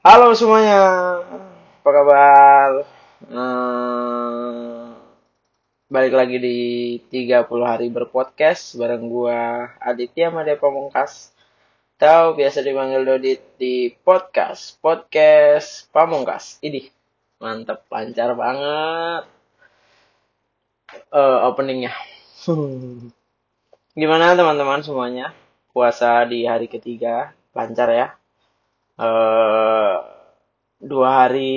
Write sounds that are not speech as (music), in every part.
Halo semuanya, apa kabar? Hmm, balik lagi di 30 hari berpodcast bareng gua Aditya Madya Pamungkas. Tahu biasa dipanggil Dodit di podcast, podcast Pamungkas. Ini mantep, lancar banget uh, openingnya. Gimana teman-teman semuanya? Puasa di hari ketiga lancar ya? Uh, dua hari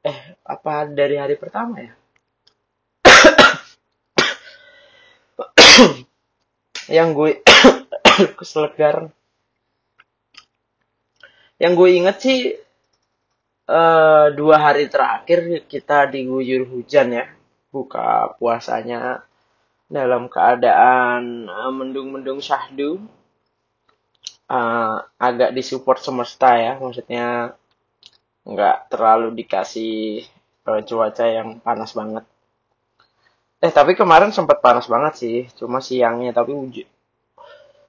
eh apa dari hari pertama ya? yang gue (coughs) keselegar yang gue inget sih uh, dua hari terakhir kita diguyur hujan ya. Buka puasanya dalam keadaan mendung-mendung syahdu uh, agak disupport semesta ya maksudnya nggak terlalu dikasih uh, cuaca yang panas banget eh tapi kemarin sempat panas banget sih cuma siangnya tapi hujan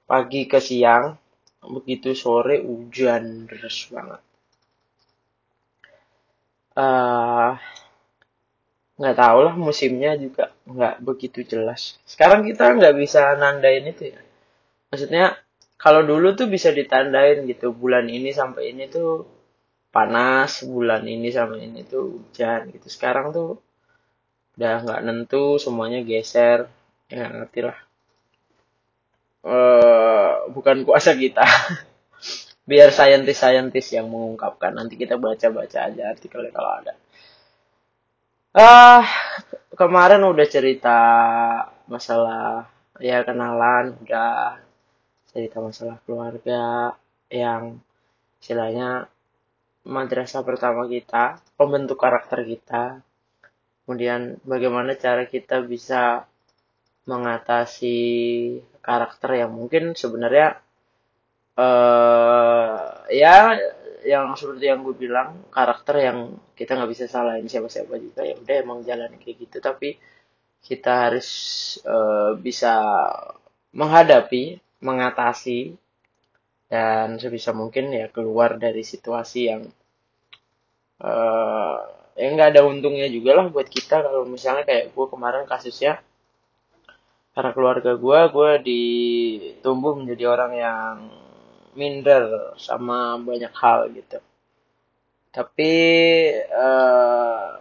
pagi ke siang begitu sore hujan deras banget uh, nggak tahu lah musimnya juga nggak begitu jelas. Sekarang kita nggak bisa nandain itu ya. Maksudnya kalau dulu tuh bisa ditandain gitu bulan ini sampai ini tuh panas, bulan ini sampai ini tuh hujan gitu. Sekarang tuh udah nggak nentu, semuanya geser. Ya ngerti lah. Uh, bukan kuasa kita. (laughs) Biar saintis-saintis yang mengungkapkan. Nanti kita baca-baca aja artikelnya kalau ada. Ah, kemarin udah cerita masalah ya kenalan, udah cerita masalah keluarga yang istilahnya madrasah pertama kita, pembentuk karakter kita. Kemudian bagaimana cara kita bisa mengatasi karakter yang mungkin sebenarnya uh, ya yang seperti yang gue bilang karakter yang kita nggak bisa salahin siapa-siapa juga ya udah emang jalan kayak gitu tapi kita harus uh, bisa menghadapi mengatasi dan sebisa mungkin ya keluar dari situasi yang uh, ya nggak ada untungnya juga lah buat kita. Kalau misalnya kayak gue kemarin kasusnya karena keluarga gue gue ditumbuh menjadi orang yang minder sama banyak hal gitu. Tapi uh,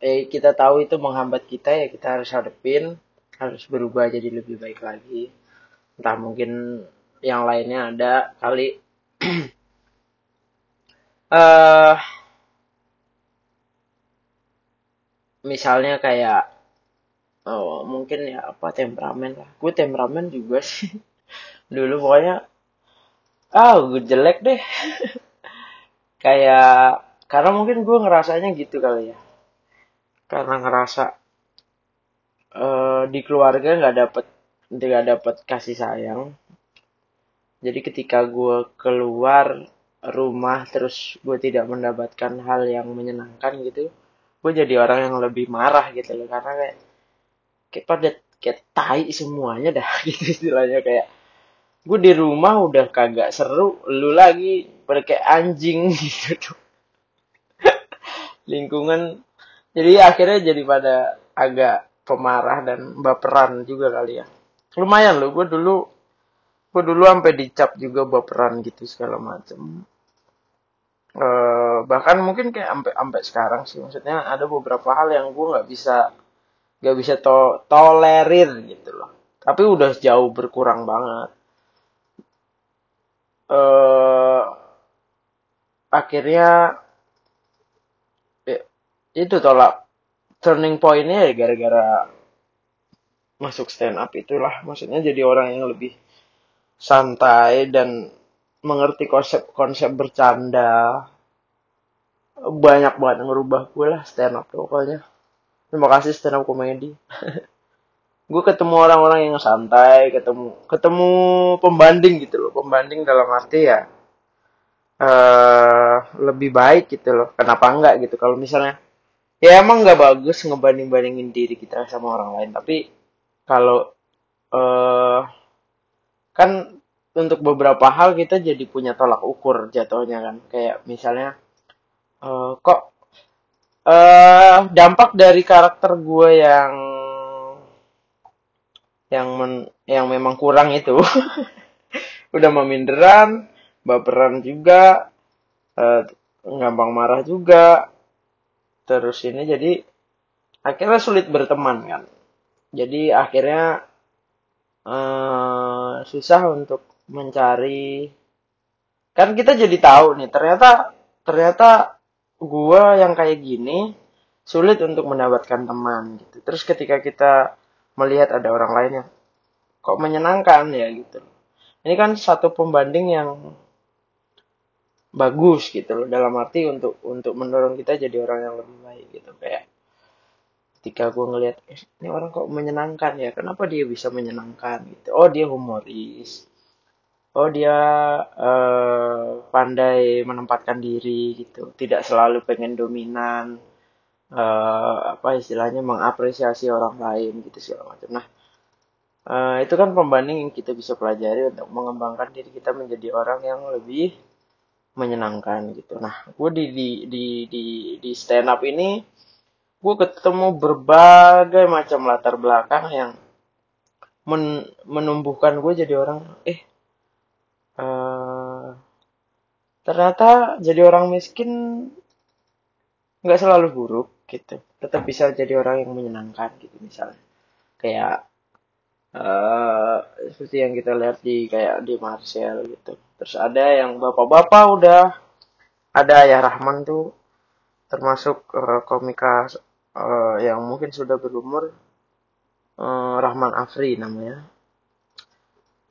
eh kita tahu itu menghambat kita ya kita harus hadepin harus berubah jadi lebih baik lagi entah mungkin yang lainnya ada kali. Uh, (clears throat) misalnya kayak oh mungkin ya apa temperamen lah. Gue temperamen juga sih. (laughs) Dulu pokoknya ah oh, gue jelek deh. (laughs) Kayak karena mungkin gue ngerasanya gitu kali ya. Karena ngerasa uh, di keluarga nggak dapet nggak dapet kasih sayang. Jadi ketika gue keluar rumah terus gue tidak mendapatkan hal yang menyenangkan gitu gue jadi orang yang lebih marah gitu loh. Karena kayak kayak pada kayak tai semuanya dah (laughs) gitu istilahnya. Kayak gue di rumah udah kagak seru lu lagi kayak anjing (laughs) gitu tuh. Lingkungan jadi akhirnya jadi pada agak pemarah dan baperan juga kali ya lumayan lo gue dulu gue dulu sampai dicap juga baperan gitu segala macem. Uh, bahkan mungkin kayak sampai sampai sekarang sih. Maksudnya ada beberapa hal yang gue nggak bisa nggak bisa to tolerir gitu loh. Tapi udah jauh berkurang banget. Uh, akhirnya ya, itu tolak turning pointnya ya gara-gara masuk stand up itulah. Maksudnya jadi orang yang lebih santai dan mengerti konsep-konsep bercanda. Banyak banget yang ngerubah gue lah stand up pokoknya. Terima kasih stand up komedi. (laughs) Gue ketemu orang-orang yang santai ketemu ketemu pembanding gitu loh. Pembanding dalam arti ya uh, lebih baik gitu loh. Kenapa enggak gitu? Kalau misalnya ya emang nggak bagus ngebanding bandingin diri kita sama orang lain. Tapi kalau uh, kan untuk beberapa hal kita jadi punya tolak ukur jatuhnya kan. Kayak misalnya uh, kok uh, dampak dari karakter gue yang yang men, yang memang kurang itu. (laughs) Udah meminderan baperan juga uh, gampang marah juga. Terus ini jadi akhirnya sulit berteman kan jadi akhirnya uh, susah untuk mencari. Kan kita jadi tahu nih ternyata ternyata gua yang kayak gini sulit untuk mendapatkan teman gitu. Terus ketika kita melihat ada orang lain yang kok menyenangkan ya gitu. Ini kan satu pembanding yang bagus gitu loh. Dalam arti untuk untuk mendorong kita jadi orang yang lebih baik gitu. Kayak ketika gue ngelihat eh, ini orang kok menyenangkan ya? Kenapa dia bisa menyenangkan? Gitu. Oh dia humoris. Oh dia uh, pandai menempatkan diri gitu. Tidak selalu pengen dominan uh, apa istilahnya mengapresiasi orang lain gitu segala macam. Nah uh, itu kan pembanding yang kita bisa pelajari untuk mengembangkan diri kita menjadi orang yang lebih menyenangkan gitu. Nah gue di di di di, di stand up ini gue ketemu berbagai macam latar belakang yang men menumbuhkan gue jadi orang eh uh, ternyata jadi orang miskin nggak selalu buruk gitu. Tetap bisa jadi orang yang menyenangkan gitu misalnya. Kayak uh, seperti yang kita lihat di kayak di Marcel gitu. Terus ada yang bapak-bapak udah ada ya Rahman tuh termasuk uh, komika uh, yang mungkin sudah berumur uh, Rahman Afri namanya.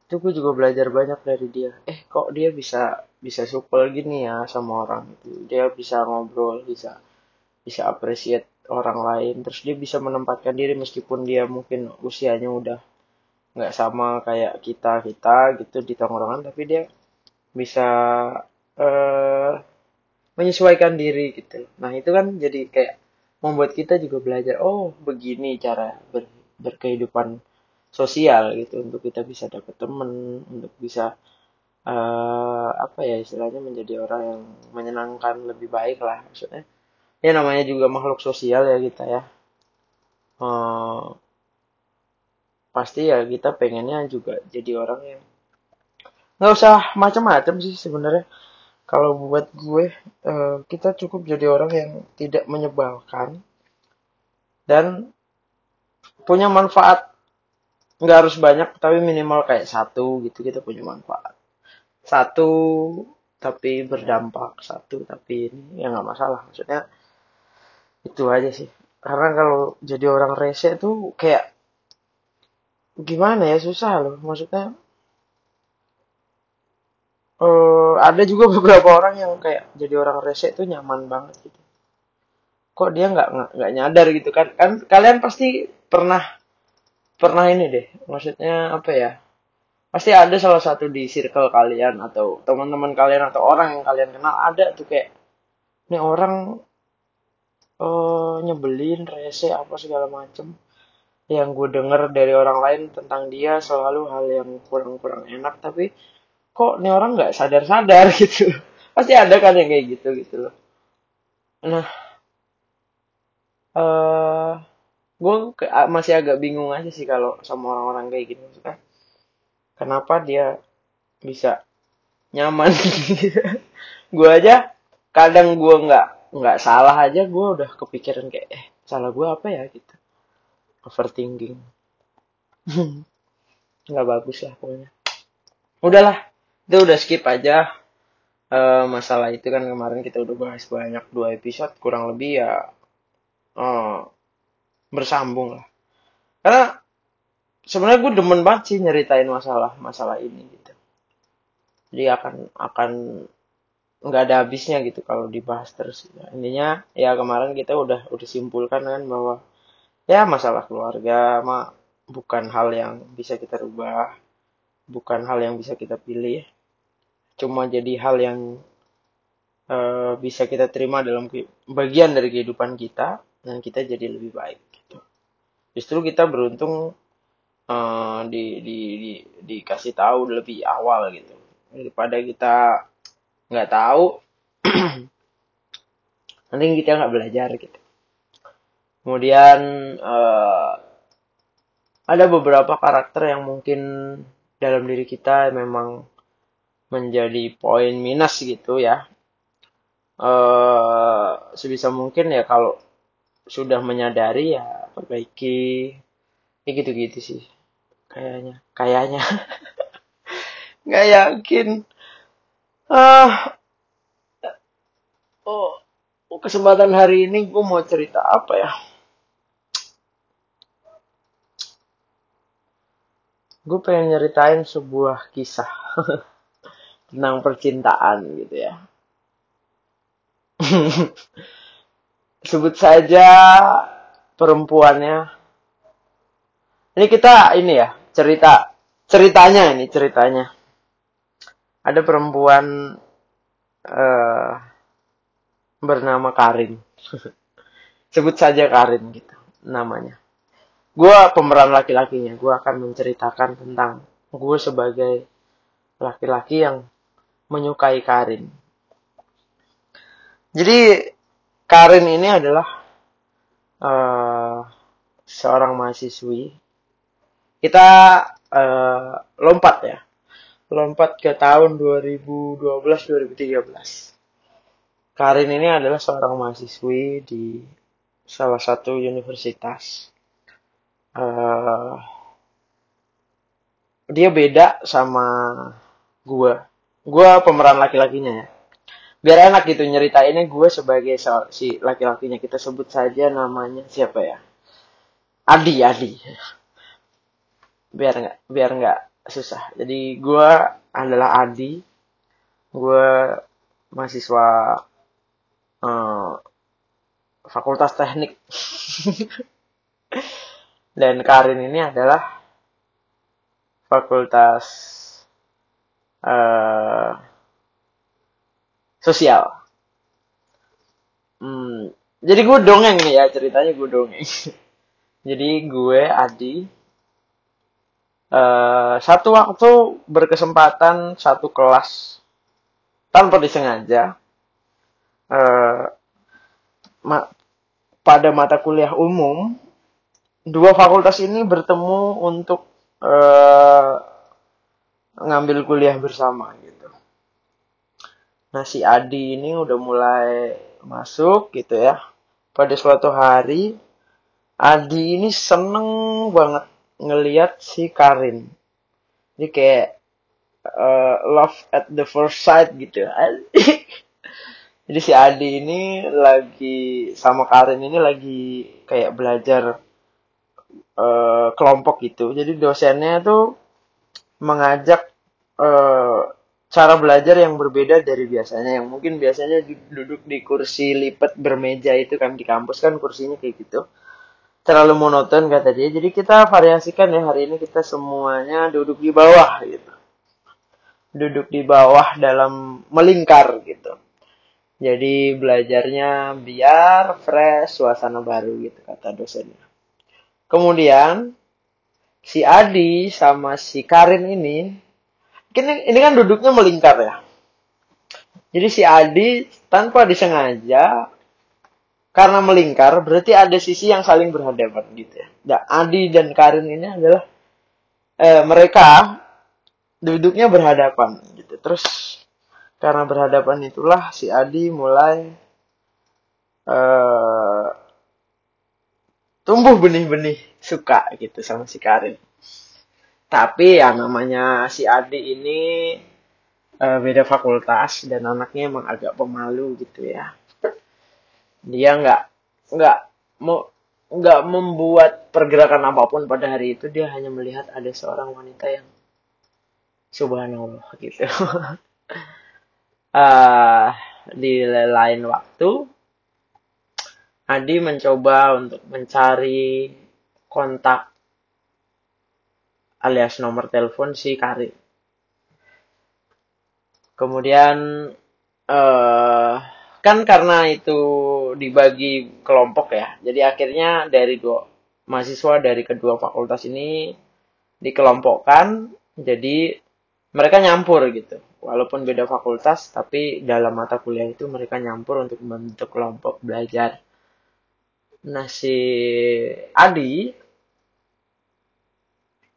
Itu gue juga belajar banyak dari dia. Eh kok dia bisa bisa supel gini ya sama orang itu dia bisa ngobrol bisa bisa appreciate orang lain. Terus dia bisa menempatkan diri meskipun dia mungkin usianya udah nggak sama kayak kita kita gitu di tongkrongan. Tapi dia bisa uh, menyesuaikan diri gitu. Nah itu kan jadi kayak membuat kita juga belajar oh begini cara ber, berkehidupan sosial gitu untuk kita bisa dapat temen untuk bisa uh, apa ya istilahnya menjadi orang yang menyenangkan lebih baik lah maksudnya. Ya namanya juga makhluk sosial ya kita ya. Uh, pasti ya kita pengennya juga jadi orang yang nggak usah macam-macam sih sebenarnya kalau buat gue uh, kita cukup jadi orang yang tidak menyebalkan dan punya manfaat. Nggak harus banyak tapi minimal kayak satu gitu kita punya manfaat. Satu tapi berdampak. Satu tapi ini ya nggak masalah. Maksudnya itu aja sih. Karena kalau jadi orang rese tuh kayak gimana ya susah loh. Maksudnya uh, ada juga (laughs) beberapa orang yang kayak jadi orang rese tuh nyaman banget gitu. Kok dia nggak nggak nyadar gitu kan? Kan kalian pasti pernah pernah ini deh maksudnya apa ya? Pasti ada salah satu di circle kalian atau teman-teman kalian atau orang yang kalian kenal ada tuh kayak ini orang uh, nyebelin rese apa segala macem. Yang gue denger dari orang lain tentang dia selalu hal yang kurang-kurang enak tapi kok ini orang nggak sadar-sadar (laughs) gitu. Pasti ada kan yang kayak gitu gitu loh. Nah uh, gue masih agak bingung aja sih kalau sama orang-orang kayak gini maksudnya. Kenapa dia bisa nyaman? (laughs) Gue aja kadang gue nggak nggak salah aja gue udah kepikiran kayak eh salah gue apa ya? gitu. Overthinking. (laughs) Nggak bagus lah pokoknya. Udahlah itu udah skip aja. Uh, masalah itu kan kemarin kita udah bahas banyak dua episode kurang lebih ya uh, bersambung lah. Karena sebenarnya gue demen banget sih nyeritain masalah masalah ini gitu. Jadi akan akan nggak ada habisnya gitu kalau dibahas terus. Ya, intinya ya kemarin kita udah udah simpulkan kan bahwa ya masalah keluarga mah bukan hal yang bisa kita rubah bukan hal yang bisa kita pilih cuma jadi hal yang uh, bisa kita terima dalam bagian dari kehidupan kita dan kita jadi lebih baik justru kita beruntung uh, di, di, di dikasih tahu lebih awal gitu. Daripada kita nggak tahu (clears throat) nanti kita nggak belajar gitu. Kemudian uh, ada beberapa karakter yang mungkin dalam diri kita memang menjadi poin minus gitu ya. Uh, sebisa mungkin ya kalau sudah menyadari ya perbaiki. Ya gitu-gitu sih kayaknya. Kayaknya. (laughs) Nggak yakin. Ah. Oh kesempatan hari ini gue mau cerita apa ya? Gue pengen nyeritain sebuah kisah (laughs) tentang percintaan gitu ya (laughs) sebut saja perempuannya ini kita ini ya cerita ceritanya ini ceritanya ada perempuan uh, bernama Karin. (laughs) Sebut saja Karin gitu namanya. Gue pemeran laki-lakinya. Gue akan menceritakan tentang gue sebagai laki-laki yang menyukai Karin. Jadi Karin ini adalah uh, seorang mahasiswi. Kita uh, lompat ya lompat ke tahun 2012-2013. Karin ini adalah seorang mahasiswi di salah satu universitas. Uh, dia beda sama gue. Gue pemeran laki-lakinya ya. Biar enak gitu nyeritainnya gue sebagai si laki-lakinya. Kita sebut saja namanya siapa ya? Adi, Adi. Biar nggak, biar nggak susah. Jadi gue adalah Adi, gue mahasiswa uh, Fakultas Teknik, (laughs) dan Karin ini adalah Fakultas uh, Sosial. Hmm, jadi gue dongeng nih ya ceritanya gue dongeng. (laughs) jadi gue Adi uh, satu waktu berkesempatan satu kelas tanpa disengaja uh, ma pada mata kuliah umum dua fakultas ini bertemu untuk uh, ngambil kuliah bersama gitu. Nah si Adi ini udah mulai masuk gitu ya. Pada suatu hari Adi ini seneng banget ngeliat si Karin. Jadi kayak uh, love at the first sight gitu. (laughs) Jadi si Adi ini lagi sama Karin ini lagi kayak belajar uh, kelompok gitu. Jadi dosennya tuh mengajak uh, cara belajar yang berbeda dari biasanya. Yang mungkin biasanya duduk di kursi lipat bermeja itu kan di kampus kan kursinya kayak gitu terlalu monoton kata dia. Jadi kita variasikan ya hari ini kita semuanya duduk di bawah gitu. Duduk di bawah dalam melingkar gitu. Jadi belajarnya biar fresh, suasana baru gitu kata dosennya. Kemudian si Adi sama si Karin ini, ini, ini kan duduknya melingkar ya. Jadi si Adi tanpa disengaja karena melingkar berarti ada sisi yang saling berhadapan gitu ya. Nah, Adi dan Karin ini adalah eh, mereka duduknya berhadapan gitu. Terus karena berhadapan itulah si Adi mulai eh, tumbuh benih-benih suka gitu sama si Karin. Tapi ya namanya si Adi ini eh, beda fakultas dan anaknya emang agak pemalu gitu ya. Dia nggak nggak mau nggak membuat pergerakan apa pun pada hari itu. Dia hanya melihat ada seorang wanita yang subhanallah gitu. Uh, (laughs) di lain waktu Adi mencoba untuk mencari kontak alias nomor telepon si Karin. Kemudian uh, kan karena itu dibagi kelompok ya jadi akhirnya dari dua mahasiswa dari kedua fakultas ini dikelompokkan jadi mereka nyampur gitu walaupun beda fakultas tapi dalam mata kuliah itu mereka nyampur untuk membentuk kelompok belajar nah si Adi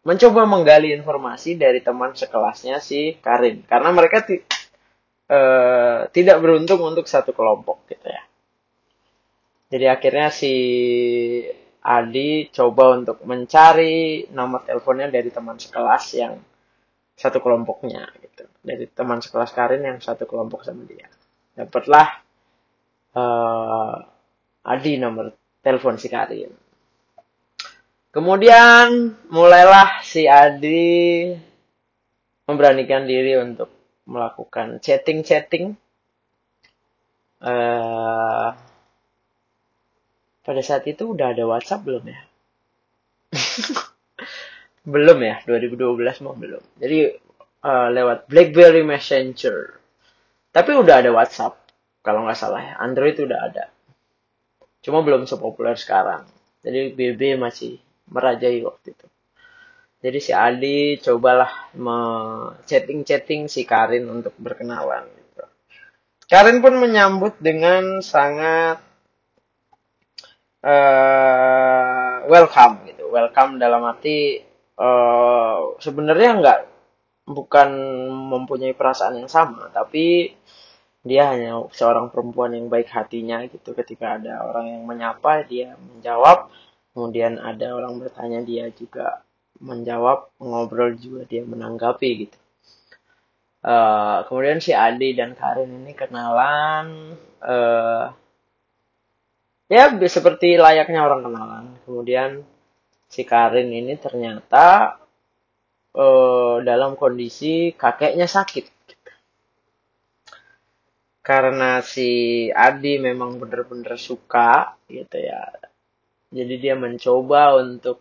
mencoba menggali informasi dari teman sekelasnya si Karin karena mereka ti uh, tidak beruntung untuk satu kelompok gitu ya jadi akhirnya si Adi coba untuk mencari nomor teleponnya dari teman sekelas yang satu kelompoknya gitu. Dari teman sekelas Karin yang satu kelompok sama dia. Dapatlah uh, Adi nomor telepon si Karin. Kemudian mulailah si Adi memberanikan diri untuk melakukan chatting-chatting. Uh, pada saat itu udah ada WhatsApp belum ya? (laughs) belum ya, 2012 mau belum. Jadi uh, lewat BlackBerry Messenger. Tapi udah ada WhatsApp, kalau nggak salah ya. Android udah ada. Cuma belum sepopuler sekarang. Jadi BB masih merajai waktu itu. Jadi si Adi cobalah chatting-chatting si Karin untuk berkenalan. Gitu. Karin pun menyambut dengan sangat uh, welcome gitu welcome dalam arti uh, sebenarnya nggak bukan mempunyai perasaan yang sama tapi dia hanya seorang perempuan yang baik hatinya gitu ketika ada orang yang menyapa dia menjawab kemudian ada orang bertanya dia juga menjawab ngobrol juga dia menanggapi gitu. Uh, kemudian si Adi dan Karin ini kenalan uh, ya seperti layaknya orang kenalan. Kemudian si Karin ini ternyata uh, dalam kondisi kakeknya sakit. Karena si Adi memang benar-benar suka gitu ya jadi dia mencoba untuk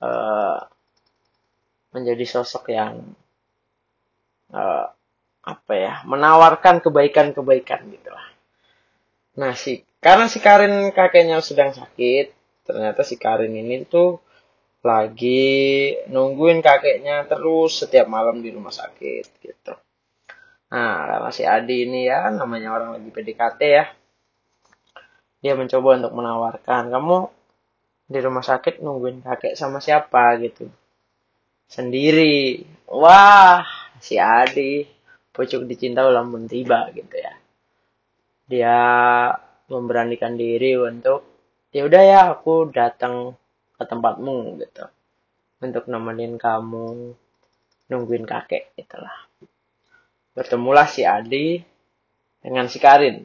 uh, menjadi sosok yang uh, apa ya menawarkan kebaikan-kebaikan gitu lah nah si karena si Karin kakeknya sedang sakit, ternyata si Karin ini tuh lagi nungguin kakeknya terus setiap malam di rumah sakit gitu. Nah, karena si Adi ini ya namanya orang lagi PDKT ya. Dia mencoba untuk menawarkan, kamu di rumah sakit nungguin kakek sama siapa gitu. Sendiri. Wah, si Adi pucuk dicinta ulang tiba gitu ya. Dia memberanikan diri untuk ya udah ya aku datang ke tempatmu gitu untuk nemenin kamu nungguin kakek itulah bertemulah si Adi dengan si Karin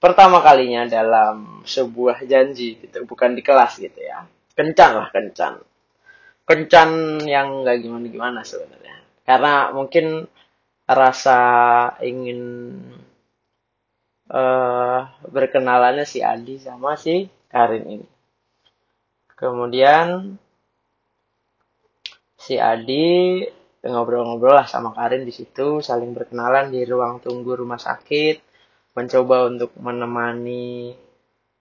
pertama kalinya dalam sebuah janji gitu bukan di kelas gitu ya. Kencan lah kencan kencan yang nggak gimana gimana sebenarnya. Karena mungkin rasa ingin uh, berkenalannya si Adi sama si Karin ini. Kemudian si Adi ngobrol-ngobrol lah sama Karin di situ, saling berkenalan di ruang tunggu rumah sakit, mencoba untuk menemani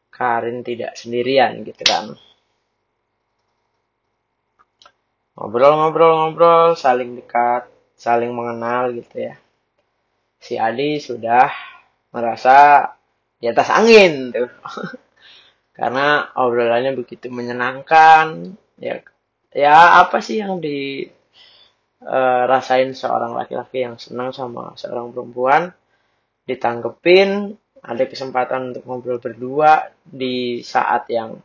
Karin tidak sendirian gitu kan. Ngobrol-ngobrol-ngobrol, saling dekat, saling mengenal gitu ya. Si Adi sudah merasa di atas angin tuh. (laughs) Karena obrolannya begitu menyenangkan. Ya, ya apa sih yang di uh, rasain seorang laki-laki yang senang sama seorang perempuan ditanggepin ada kesempatan untuk ngobrol berdua di saat yang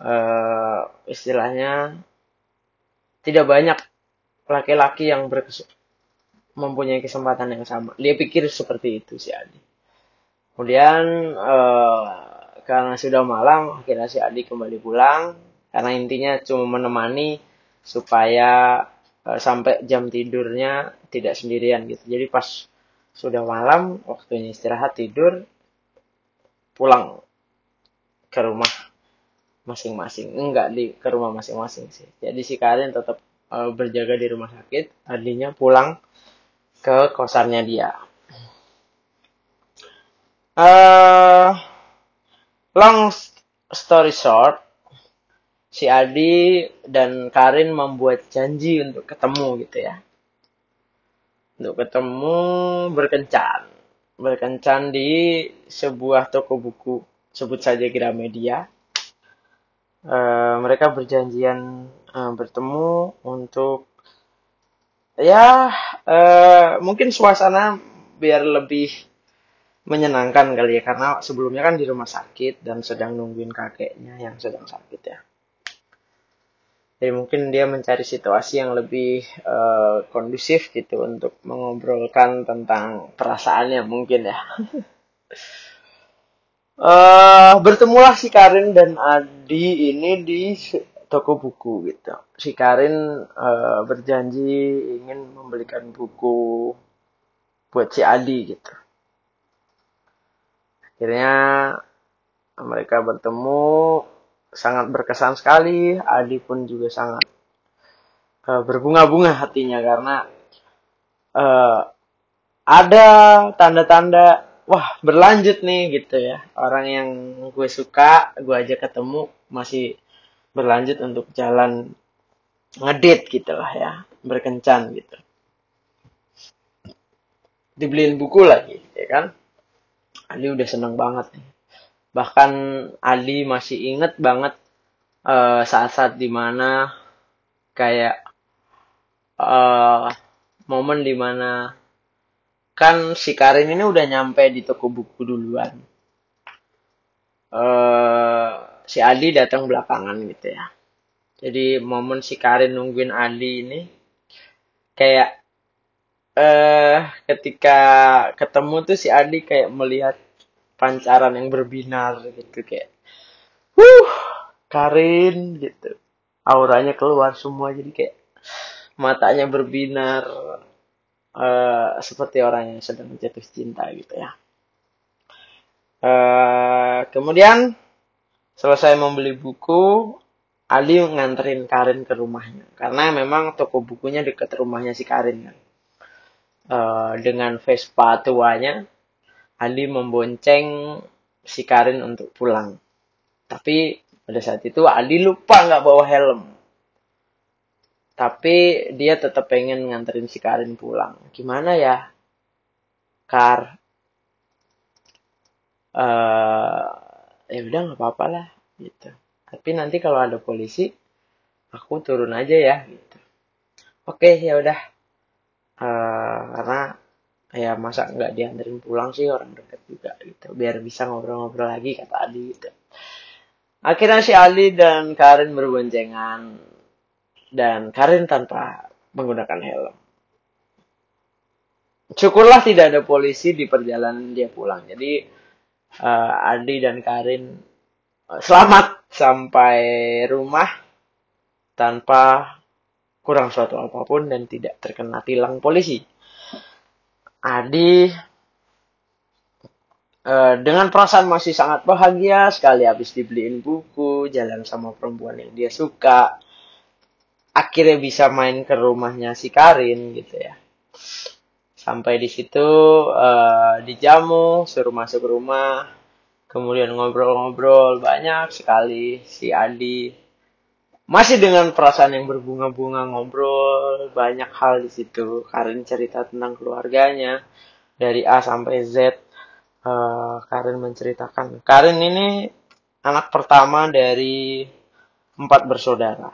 uh, istilahnya tidak banyak laki-laki yang berkes mempunyai kesempatan yang sama. Dia pikir seperti itu si Adi. Kemudian uh, karena sudah malam, akhirnya si Adi kembali pulang. Karena intinya cuma menemani supaya uh, sampai jam tidurnya tidak sendirian gitu. Jadi pas sudah malam, waktunya istirahat tidur, pulang ke rumah masing-masing. Enggak di ke rumah masing-masing sih. Jadi si Karin tetap uh, berjaga di rumah sakit, Adinya pulang ke kosannya dia. Uh, long story short, si Adi dan Karin membuat janji untuk ketemu gitu ya untuk ketemu berkencan. Berkencan di sebuah toko buku. Sebut saja Gramedia. Uh, mereka berjanjian uh, bertemu untuk ya uh, mungkin suasana biar lebih menyenangkan kali ya. Karena sebelumnya kan di rumah sakit dan sedang nungguin kakeknya yang sedang sakit ya. Jadi mungkin dia mencari situasi yang lebih uh, kondusif gitu untuk mengobrolkan tentang perasaannya mungkin ya. uh, (laughs) bertemulah si Karin dan Adi ini di toko buku gitu. Si Karin uh, berjanji ingin membelikan buku buat si Adi gitu akhirnya mereka bertemu sangat berkesan sekali. Adi pun juga sangat uh, berbunga-bunga hatinya karena uh, ada tanda-tanda wah berlanjut nih gitu ya. Orang yang gue suka gue aja ketemu masih berlanjut untuk jalan ngedit gitu lah ya berkencan gitu. Dibeliin buku lagi ya kan? Ali udah seneng banget nih. Bahkan Ali masih inget banget uh, saat-saat di mana kayak uh, momen di mana kan si Karin ini udah nyampe di toko buku duluan. Uh, si Ali datang belakangan gitu ya. Jadi momen si Karin nungguin Ali ini kayak eh ketika ketemu tuh si Adi kayak melihat pancaran yang berbinar gitu kayak uh Karin gitu. Auranya keluar semua jadi kayak matanya berbinar uh, seperti orang yang sedang jatuh cinta gitu ya. Uh, kemudian selesai membeli buku Ali nganterin Karin ke rumahnya karena memang toko bukunya dekat rumahnya si Karin kan. Uh, dengan Vespa tuanya Ali membonceng si Karin untuk pulang. Tapi pada saat itu Ali lupa nggak bawa helm. Tapi dia tetap pengen nganterin si Karin pulang. Gimana ya? Kar. Uh, ya udah nggak apa-apa lah gitu. Tapi nanti kalau ada polisi, aku turun aja ya gitu. Oke ya udah. Uh, karena ya masa nggak dianterin pulang sih orang dekat juga gitu. Biar bisa ngobrol-ngobrol lagi kata Adi gitu. Akhirnya si Ali dan Karin berboncengan. Dan Karin tanpa menggunakan helm. Syukurlah tidak ada polisi di perjalanan dia pulang. Jadi uh, Adi dan Karin uh, selamat sampai rumah tanpa kurang suatu apa pun dan tidak terkena tilang polisi Adi uh, dengan perasaan masih sangat bahagia sekali habis dibeliin buku, jalan sama perempuan yang dia suka. Akhirnya bisa main ke rumahnya si Karin gitu ya. Sampai di situ uh, dijamu, suruh masuk rumah, kemudian ngobrol-ngobrol banyak sekali si Adi masih dengan perasaan yang berbunga-bunga ngobrol banyak hal di situ. Karin cerita tentang keluarganya dari A sampai Z. Uh, Karin menceritakan Karin ini anak pertama dari empat bersaudara.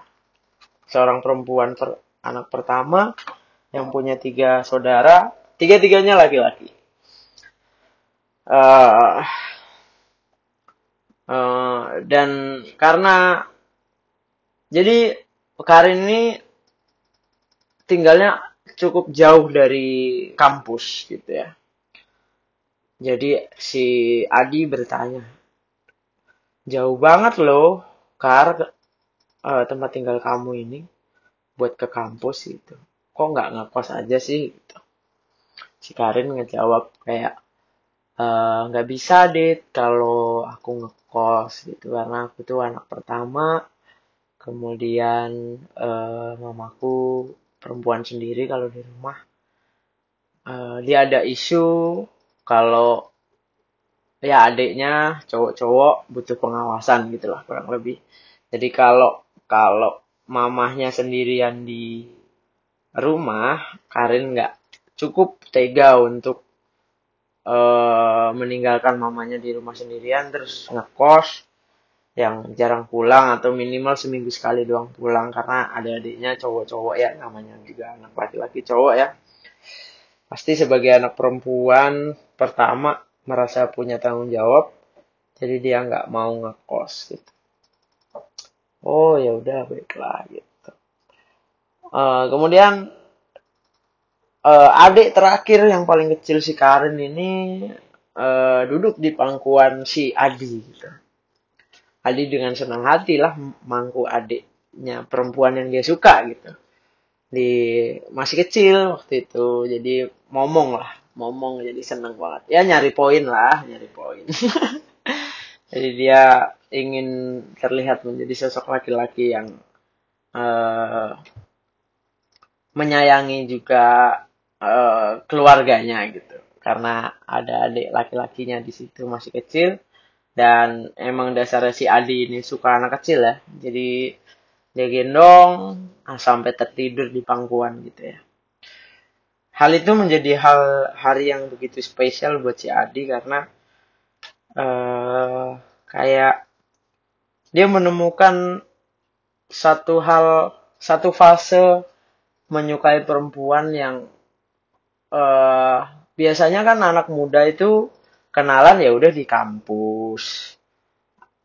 Seorang perempuan per, anak pertama yang punya tiga saudara tiga tiganya laki-laki. Uh, uh, dan karena jadi Karin ini tinggalnya cukup jauh dari kampus gitu ya. Jadi si Adi bertanya, jauh banget loh, Kar, uh, tempat tinggal kamu ini buat ke kampus gitu. Kok nggak ngekos aja sih? Gitu. Si Karin ngejawab kayak, eh, nggak uh, bisa deh kalau aku ngekos gitu karena aku tuh anak pertama kemudian uh, mamaku perempuan sendiri kalau di rumah. Uh, dia ada isu kalau ya adiknya cowok-cowok butuh pengawasan gitulah kurang lebih. Jadi kalau kalau mamahnya sendirian di rumah, Karin nggak cukup tega untuk uh, meninggalkan mamanya di rumah sendirian terus ngekos yang jarang pulang atau minimal seminggu sekali doang pulang karena ada adiknya cowok-cowok ya namanya juga anak laki-laki cowok ya. Pasti sebagai anak perempuan pertama merasa punya tanggung jawab jadi dia nggak mau ngekos gitu. Oh ya udah baiklah gitu. Uh, kemudian uh, adik terakhir yang paling kecil si Karin ini uh, duduk di pangkuan si Adi gitu. Adi dengan senang hati lah mangku adiknya perempuan yang dia suka gitu. Di masih kecil waktu itu jadi ngomong lah, ngomong jadi senang banget. Ya nyari poin lah, nyari poin. (laughs) jadi dia ingin terlihat menjadi sosok laki-laki yang uh, menyayangi juga uh, keluarganya gitu karena ada adik laki-lakinya di situ masih kecil dan emang dasarnya si Adi ini suka anak kecil ya. Jadi dia gendong ah, sampai tertidur di pangkuan gitu ya. Hal itu menjadi hal hari yang begitu spesial buat si Adi karena uh, kayak dia menemukan satu hal satu fase menyukai perempuan yang uh, biasanya kan anak muda itu kenalan ya udah di kampus.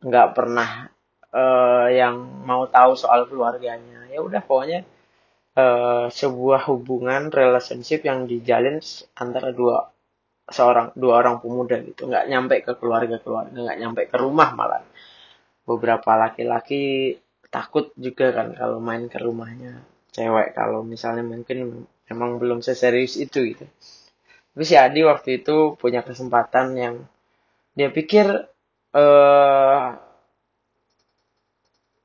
Nggak pernah uh, yang mau tahu soal keluarganya. Ya udah pokoknya uh, sebuah hubungan relationship yang dijalin antara dua seorang dua orang pemuda gitu. Nggak nyampe ke keluarga keluarga nggak nyampe ke rumah malah. Beberapa laki-laki takut juga kan kalau main ke rumahnya. Cewek kalau misalnya mungkin emang belum seserius itu gitu tapi si Adi waktu itu punya kesempatan yang dia pikir uh,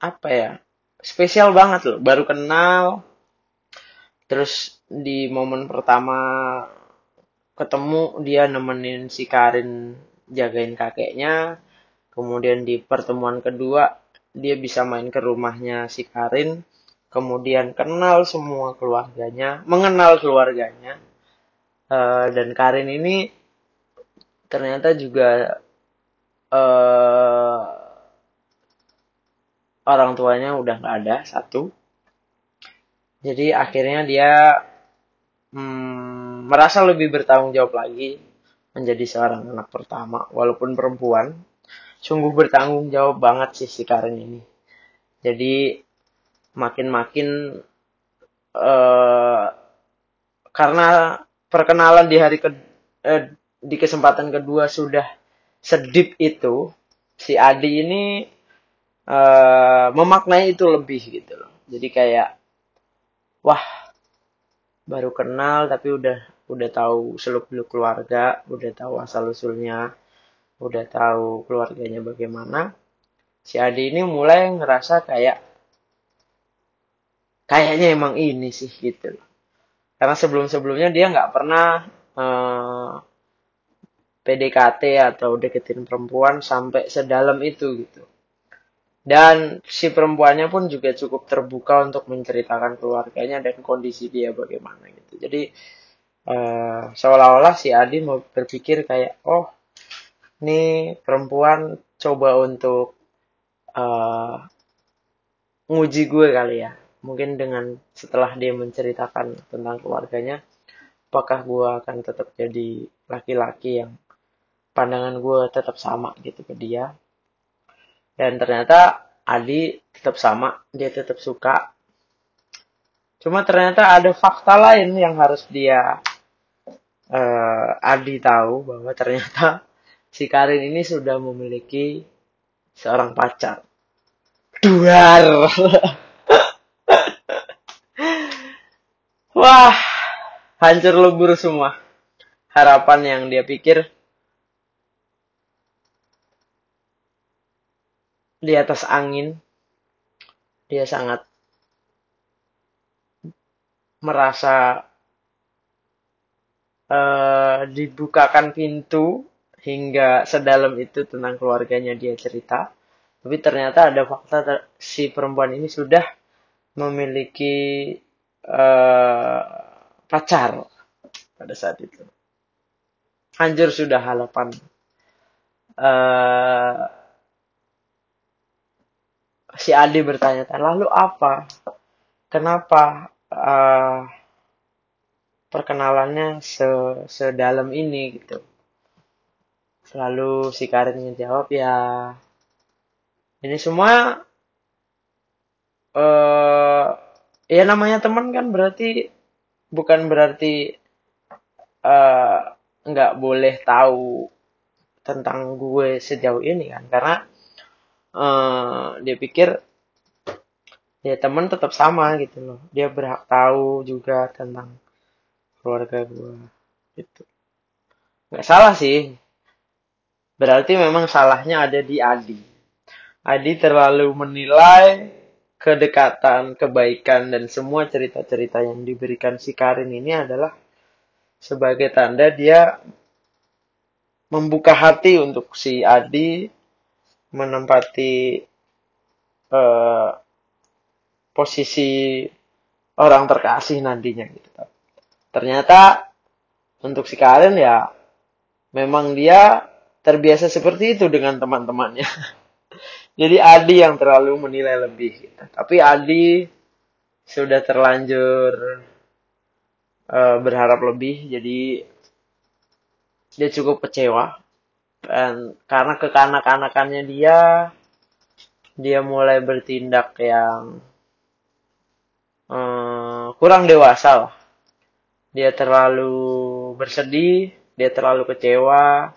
apa ya spesial banget loh. Baru kenal terus di momen pertama ketemu dia nemenin si Karin jagain kakeknya. Kemudian di pertemuan kedua dia bisa main ke rumahnya si Karin. Kemudian kenal semua keluarganya, mengenal keluarganya. Uh, dan Karin ini ternyata juga uh, orang tuanya udah nggak ada satu. Jadi akhirnya dia hmm, merasa lebih bertanggung jawab lagi menjadi seorang anak pertama, walaupun perempuan. Sungguh bertanggung jawab banget sih si Karin ini. Jadi makin-makin uh, karena perkenalan di hari ke uh, di kesempatan kedua sudah sedip itu si Adi ini uh, memaknai itu lebih gitu loh. Jadi kayak wah baru kenal tapi udah udah tahu seluk beluk keluarga udah tahu asal usulnya udah tahu keluarganya bagaimana. Si Adi ini mulai ngerasa kayak kayaknya emang ini sih gitu karena sebelum-sebelumnya dia nggak pernah uh, eh, PDKT atau deketin perempuan sampai sedalam itu gitu. Dan si perempuannya pun juga cukup terbuka untuk menceritakan keluarganya dan kondisi dia bagaimana gitu. Jadi uh, seolah-olah si Adi mau berpikir kayak oh ini perempuan coba untuk uh, nguji gue kali ya mungkin dengan setelah dia menceritakan tentang keluarganya apakah gue akan tetap jadi laki-laki yang pandangan gue tetap sama gitu ke dia? Dan ternyata Adi tetap sama dia tetap suka. Cuma ternyata ada fakta lain yang harus dia uh, Adi tahu bahwa ternyata (laughs) si Karin ini sudah memiliki seorang pacar. Duar (laughs) Wah, hancur lebur semua. Harapan yang dia pikir di atas angin. Dia sangat merasa uh, dibukakan pintu hingga sedalam itu tentang keluarganya dia cerita. Tapi ternyata ada fakta si perempuan ini sudah memiliki uh, pacar pada saat itu. Hancur sudah harapan. Uh, si Adi bertanya, lalu apa? Kenapa uh, perkenalannya se sedalam ini gitu? Lalu si Karin menjawab ya ini semua uh, ya namanya teman kan berarti bukan berarti uh, boleh tahu tentang gue sejauh ini kan. Karena uh, dia pikir ya teman tetap sama gitu loh. Dia berhak tahu juga tentang keluarga gue gitu. Nggak salah sih. Berarti memang salahnya ada di Adi. Adi terlalu menilai kedekatan, kebaikan, dan semua cerita-cerita yang diberikan si Karin ini adalah sebagai tanda dia membuka hati untuk si Adi menempati uh, posisi orang terkasih nantinya gitu. Ternyata untuk si Karin ya memang dia terbiasa seperti itu dengan teman-temannya. (laughs) Jadi Adi yang terlalu menilai lebih. Gitu. Tapi Adi sudah terlanjur uh, berharap lebih, jadi dia cukup kecewa. Dan karena kekanak-kanakannya dia, dia mulai bertindak yang uh, kurang dewasa lah. Dia terlalu bersedih, dia terlalu kecewa,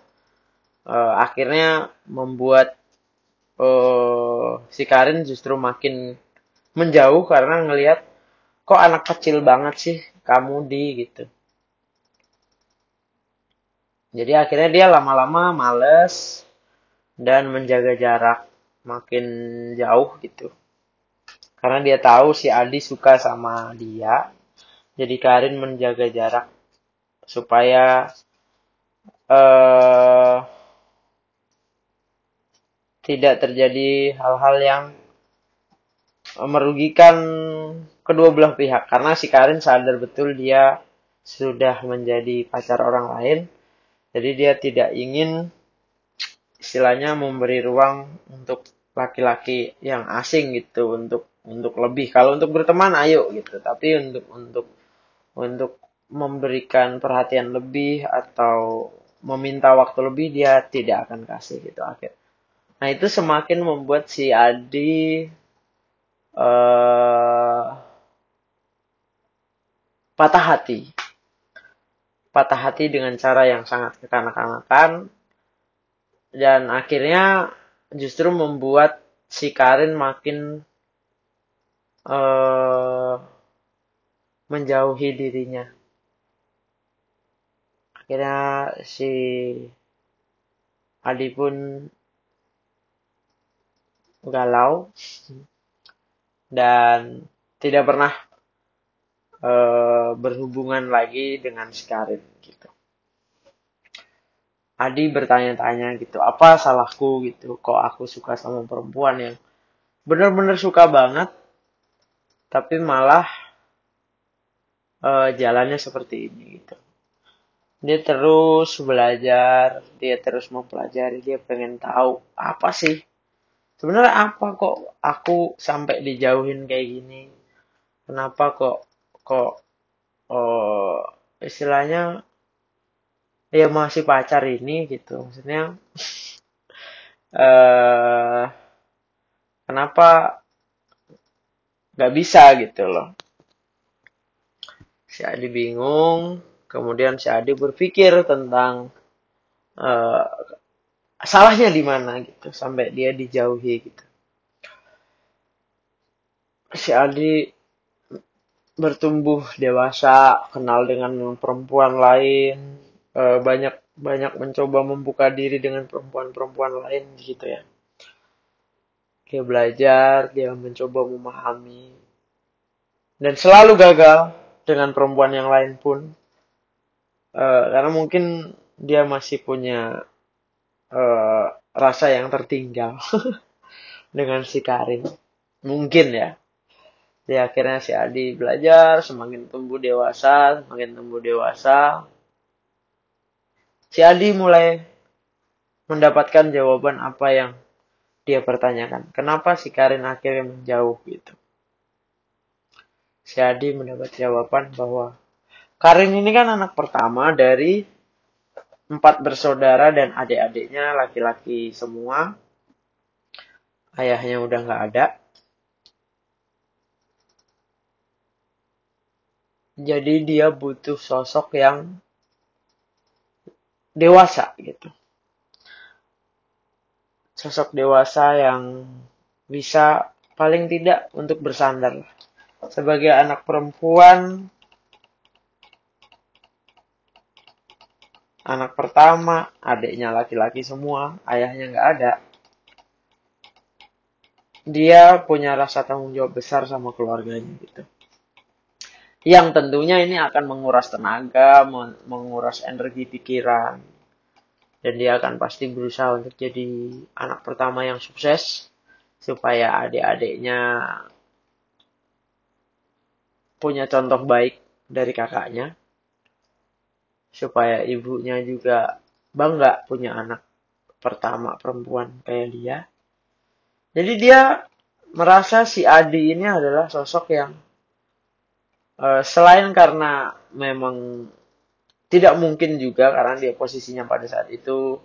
uh, akhirnya membuat uh, si Karin justru makin menjauh karena ngelihat kok anak kecil banget sih kamu di gitu. Jadi akhirnya dia lama-lama males dan menjaga jarak makin jauh gitu. Karena dia tahu si Adi suka sama dia. Jadi Karin menjaga jarak supaya uh, tidak terjadi hal-hal yang merugikan kedua belah pihak. Karena si Karin sadar betul dia sudah menjadi pacar orang lain. Jadi dia tidak ingin istilahnya memberi ruang untuk laki-laki yang asing gitu untuk untuk lebih. Kalau untuk berteman ayo gitu. Tapi untuk untuk untuk memberikan perhatian lebih atau meminta waktu lebih dia tidak akan kasih gitu. Akhir Nah itu semakin membuat si Adi uh, patah hati. Patah hati dengan cara yang sangat kekanak-kanakan. Dan akhirnya justru membuat si Karin makin uh, menjauhi dirinya. Akhirnya si Adi pun galau dan tidak pernah e, berhubungan lagi dengan Sekarin gitu. Adi bertanya-tanya gitu, apa salahku gitu, kok aku suka sama perempuan yang benar-benar suka banget, tapi malah e, jalannya seperti ini gitu. Dia terus belajar, dia terus mempelajari, dia pengen tahu apa sih sebenarnya apa kok aku sampai dijauhin kayak gini? Kenapa kok kok oh, istilahnya ya masih pacar ini gitu. Maksudnya uh, (laughs) kenapa nggak bisa gitu loh? Si Adi bingung kemudian si Adi berpikir tentang uh, salahnya di mana gitu sampai dia dijauhi gitu. Si Aldi bertumbuh dewasa kenal dengan perempuan lain eh, banyak banyak mencoba membuka diri dengan perempuan-perempuan lain gitu ya. Dia belajar dia mencoba memahami. Dan selalu gagal dengan perempuan yang lain pun. Uh, karena mungkin dia masih punya uh, rasa yang tertinggal. (laughs) dengan si Karin. Mungkin ya. Di akhirnya si Adi belajar, semakin tumbuh dewasa, semakin tumbuh dewasa. Si Adi mulai mendapatkan jawaban apa yang dia pertanyakan. Kenapa si Karin akhirnya menjauh gitu. Si Adi mendapat jawaban bahwa Karin ini kan anak pertama dari empat bersaudara dan adik-adiknya laki-laki semua. Ayahnya udah nggak ada. Jadi dia butuh sosok yang dewasa gitu. Sosok dewasa yang bisa paling tidak untuk bersandar. Sebagai anak perempuan, anak pertama, adiknya laki-laki semua, ayahnya nggak ada. Dia punya rasa tanggung jawab besar sama keluarganya gitu. Yang tentunya ini akan menguras tenaga, menguras energi pikiran, dan dia akan pasti berusaha untuk jadi anak pertama yang sukses supaya adik-adiknya punya contoh baik dari kakaknya supaya ibunya juga bangga punya anak pertama perempuan kayak dia jadi dia merasa si Adi ini adalah sosok yang uh, selain karena memang tidak mungkin juga karena dia posisinya pada saat itu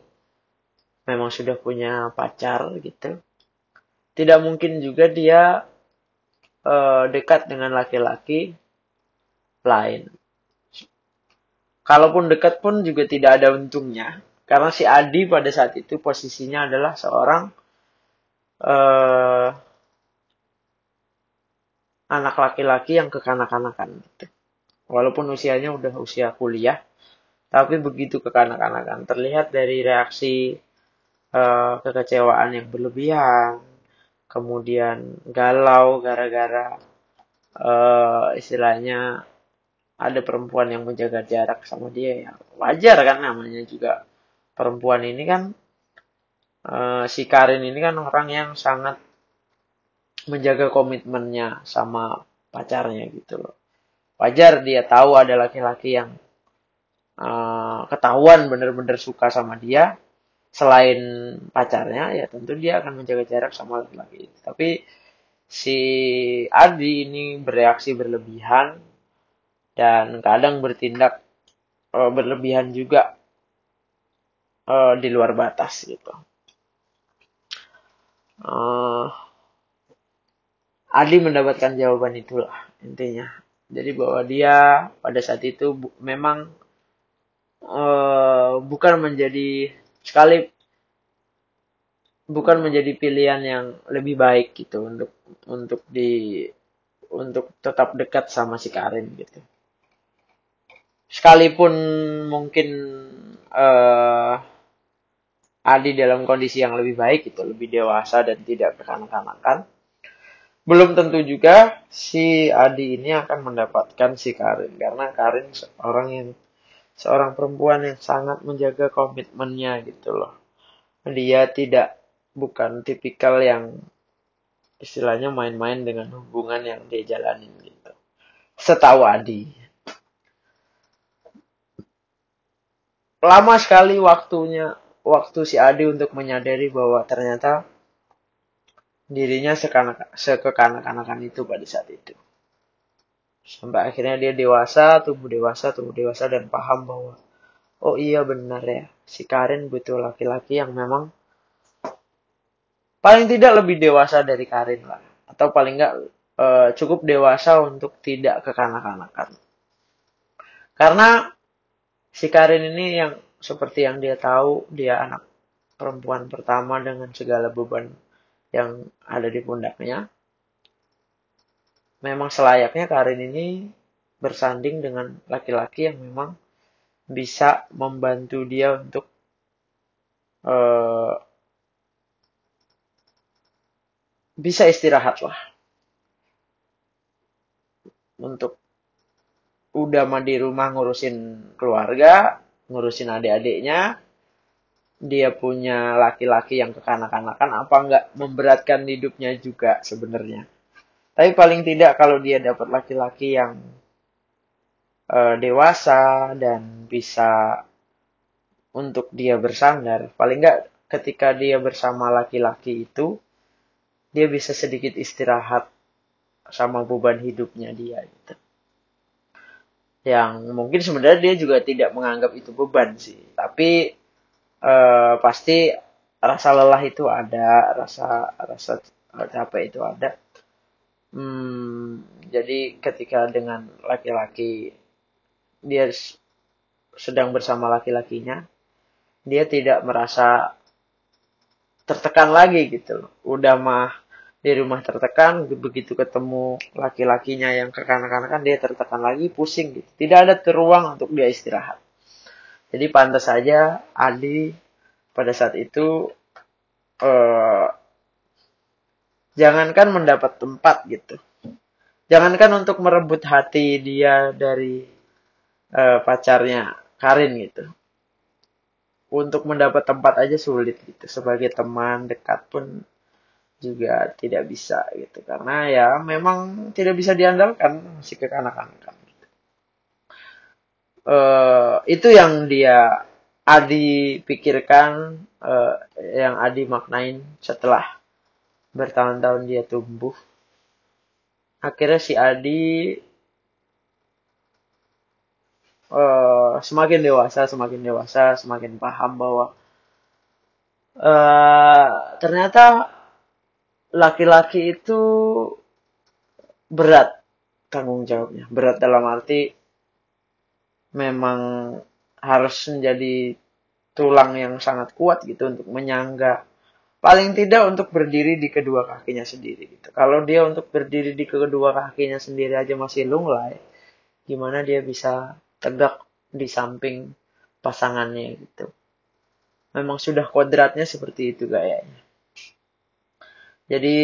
memang sudah punya pacar gitu. Tidak mungkin juga dia uh, dekat dengan laki-laki lain. Kalaupun dekat pun juga tidak ada untungnya karena si Adi pada saat itu posisinya adalah seorang uh, anak laki-laki yang kekanak-kanakan gitu. Walaupun usianya udah usia kuliah, tapi begitu kekanak-kanakan. Terlihat dari reaksi uh, kekecewaan yang berlebihan, kemudian galau gara-gara uh, istilahnya ada perempuan yang menjaga jarak sama dia ya wajar kan namanya juga perempuan ini kan uh, si Karin ini kan orang yang sangat menjaga komitmennya sama pacarnya gitu loh. Wajar dia tahu ada laki-laki yang uh, ketahuan bener-bener suka sama dia selain pacarnya ya tentu dia akan menjaga jarak sama laki-laki. Tapi si Adi ini bereaksi berlebihan dan kadang bertindak uh, berlebihan juga uh, di luar batas gitu. Uh, Adi mendapatkan jawaban itulah intinya. Jadi bahwa dia pada saat itu memang uh, bukan menjadi sekali bukan menjadi pilihan yang lebih baik gitu untuk untuk di untuk tetap dekat sama si Karin gitu. Sekalipun mungkin uh, Adi dalam kondisi yang lebih baik itu lebih dewasa dan tidak kekanak-kanakan belum tentu juga si Adi ini akan mendapatkan si Karin karena Karin seorang yang seorang perempuan yang sangat menjaga komitmennya gitu loh. Dia tidak bukan tipikal yang istilahnya main-main dengan hubungan yang dia jalanin gitu. Setahu Adi. Lama sekali waktunya waktu si Adi untuk menyadari bahwa ternyata dirinya sekekanak-kanakan itu pada saat itu. Sampai akhirnya dia dewasa, tumbuh dewasa, tumbuh dewasa dan paham bahwa oh iya benar ya, si Karin butuh laki-laki yang memang paling tidak lebih dewasa dari Karin lah. Atau paling enggak e, cukup dewasa untuk tidak kekanak-kanakan. Karena si Karin ini yang seperti yang dia tahu, dia anak perempuan pertama dengan segala beban yang ada di pundaknya. Memang selayaknya Karin ini bersanding dengan laki-laki yang memang bisa membantu dia untuk uh, bisa istirahat lah. Untuk udah mandi rumah ngurusin keluarga, ngurusin adik-adiknya, dia punya laki-laki yang kekanak-kanakan apa enggak memberatkan hidupnya juga sebenarnya. Tapi paling tidak kalau dia dapat laki-laki yang uh, dewasa dan bisa untuk dia bersandar, paling enggak ketika dia bersama laki-laki itu dia bisa sedikit istirahat sama beban hidupnya dia gitu. Yang mungkin sebenarnya dia juga tidak menganggap itu beban sih, tapi uh, pasti rasa lelah itu ada, rasa rasa capek itu ada. Hmm, jadi ketika dengan laki-laki dia sedang bersama laki-lakinya, dia tidak merasa tertekan lagi gitu loh. Udah mah di rumah tertekan, begitu ketemu laki-lakinya yang kekanak-kanakan dia tertekan lagi, pusing gitu. Tidak ada teruang untuk dia istirahat. Jadi pantas saja Adi pada saat itu eh, jangankan mendapat tempat gitu. Jangankan untuk merebut hati dia dari eh, pacarnya Karin gitu. Untuk mendapat tempat aja sulit gitu. Sebagai teman dekat pun juga tidak bisa gitu karena ya memang tidak bisa diandalkan masih kekanak-kanakan uh, itu yang dia Adi pikirkan, uh, yang Adi maknain setelah bertahun-tahun dia tumbuh. Akhirnya si Adi uh, semakin dewasa, semakin dewasa, semakin paham bahwa uh, ternyata laki-laki itu berat tanggung jawabnya. Berat dalam arti memang harus menjadi tulang yang sangat kuat gitu untuk menyangga paling tidak untuk berdiri di kedua kakinya sendiri gitu. Kalau dia untuk berdiri di kedua kakinya sendiri aja masih lunglai, gimana dia bisa tegak di samping pasangannya gitu. Memang sudah kodratnya seperti itu gayanya. Jadi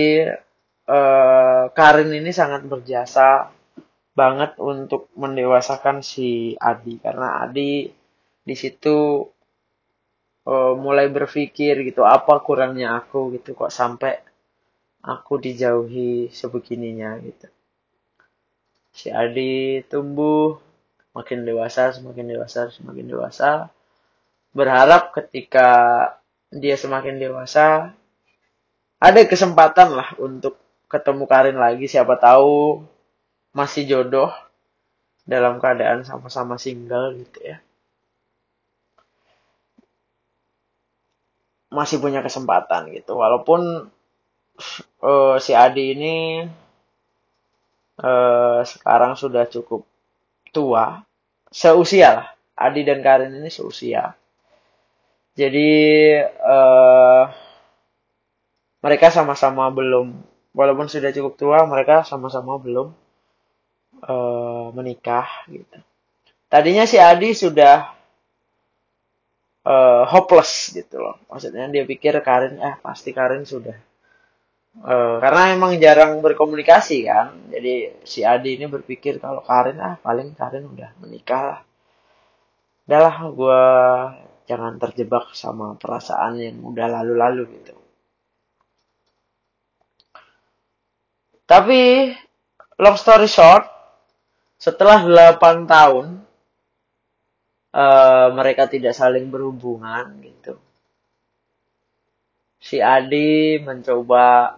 eh, Karin ini sangat berjasa banget untuk mendewasakan si Adi. Karena Adi di situ uh, mulai berpikir gitu apa kurangnya aku? gitu kok sampai aku dijauhi sebegininya? gitu. Si Adi tumbuh makin dewasa semakin dewasa semakin dewasa. Berharap ketika dia semakin dewasa ada kesempatan lah untuk ketemu Karin lagi siapa tahu masih jodoh dalam keadaan sama-sama single gitu ya. Masih punya kesempatan gitu. Walaupun uh, si Adi ini uh, sekarang sudah cukup tua, seusia lah. Adi dan Karin ini seusia. Jadi uh, mereka sama-sama belum, walaupun sudah cukup tua, mereka sama-sama belum uh, menikah gitu. Tadinya si Adi sudah uh, hopeless gitu loh. Maksudnya dia pikir Karin, eh pasti Karin sudah. Uh, karena emang jarang berkomunikasi kan. Jadi si Adi ini berpikir kalau Karin, ah paling Karin udah menikah lah. Udahlah gue jangan terjebak sama perasaan yang udah lalu-lalu gitu. Tapi long story short, setelah 8 tahun uh, mereka tidak saling berhubungan gitu. Si Adi mencoba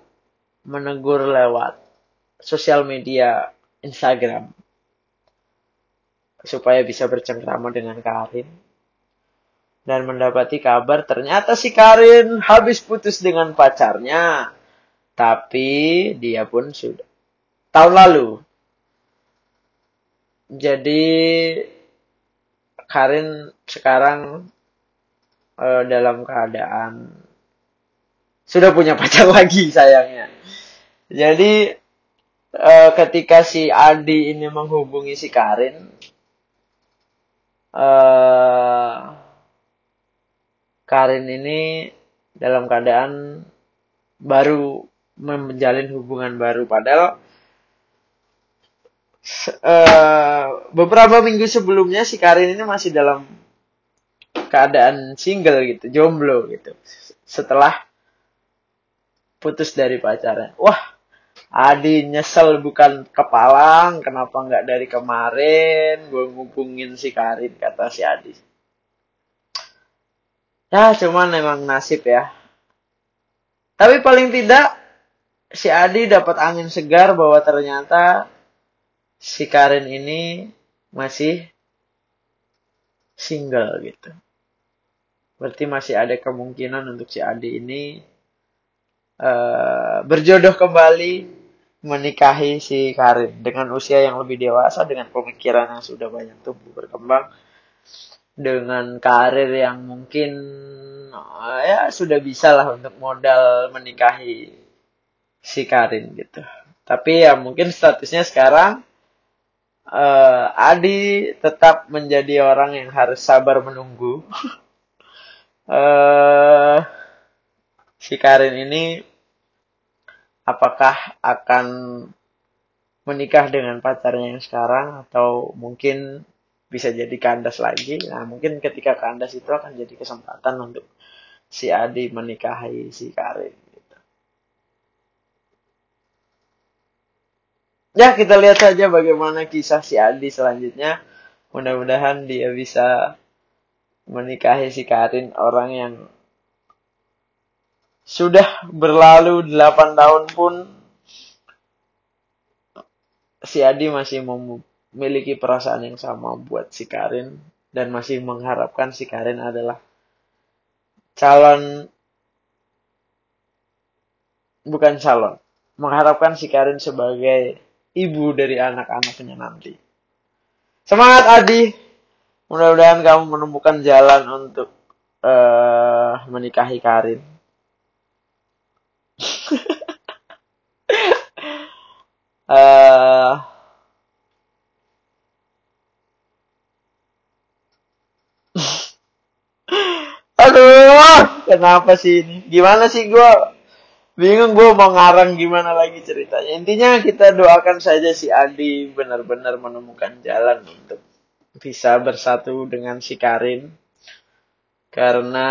menegur lewat sosial media Instagram supaya bisa bercengkrama dengan Karin dan mendapati kabar ternyata si Karin habis putus dengan pacarnya tapi dia pun sudah tahun lalu jadi Karin sekarang uh, dalam keadaan sudah punya pacar (laughs) lagi sayangnya. Jadi uh, ketika si Adi ini menghubungi si Karin, uh, Karin ini dalam keadaan baru menjalin hubungan baru padahal uh, beberapa minggu sebelumnya si Karin ini masih dalam keadaan single gitu, jomblo gitu. Setelah putus dari pacarnya. Wah, Adi nyesel bukan kepalang, kenapa nggak dari kemarin gue ngubungin si Karin, kata si Adi. Ya, cuman memang nasib ya. Tapi paling tidak, si Adi dapat angin segar bahwa ternyata si Karin ini masih single gitu. Berarti masih ada kemungkinan untuk si Adi ini uh, berjodoh kembali menikahi si Karin dengan usia yang lebih dewasa, dengan pemikiran yang sudah banyak tumbuh berkembang, dengan karir yang mungkin uh, ya sudah bisa lah untuk modal menikahi si Karin gitu. Tapi ya mungkin statusnya sekarang uh, Adi tetap menjadi orang yang harus sabar menunggu. (laughs) uh, si Karin ini apakah akan menikah dengan pacarnya yang sekarang atau mungkin bisa jadi kandas lagi. Nah, mungkin ketika kandas itu akan jadi kesempatan untuk si Adi menikahi si Karin. Ya, kita lihat saja bagaimana kisah si Adi selanjutnya. Mudah-mudahan dia bisa menikahi si Karin, orang yang sudah berlalu 8 tahun pun si Adi masih memiliki perasaan yang sama buat si Karin dan masih mengharapkan si Karin adalah calon bukan calon mengharapkan si Karin sebagai ibu dari anak-anaknya nanti. Semangat Adi. Mudah-mudahan kamu menemukan jalan untuk uh, menikahi Karin. uh, (laughs) (laughs) Aduh, kenapa sih ini? Gimana sih gue? Bingung gue mau ngarang gimana lagi ceritanya. Intinya kita doakan saja si Adi benar-benar menemukan jalan untuk bisa bersatu dengan si Karin. Karena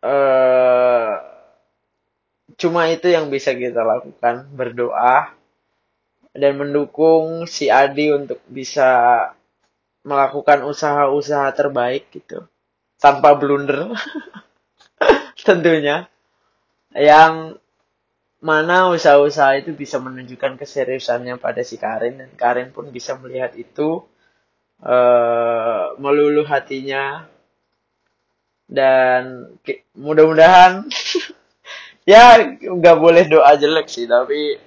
uh, cuma itu yang bisa kita lakukan berdoa dan mendukung si Adi untuk bisa melakukan usaha-usaha terbaik gitu tanpa blunder (laughs) tentunya yang mana usaha-usaha itu bisa menunjukkan keseriusannya pada si Karin dan Karin pun bisa melihat itu uh, meluluh hatinya. Dan mudah-mudahan (laughs) ya nggak boleh doa jelek sih tapi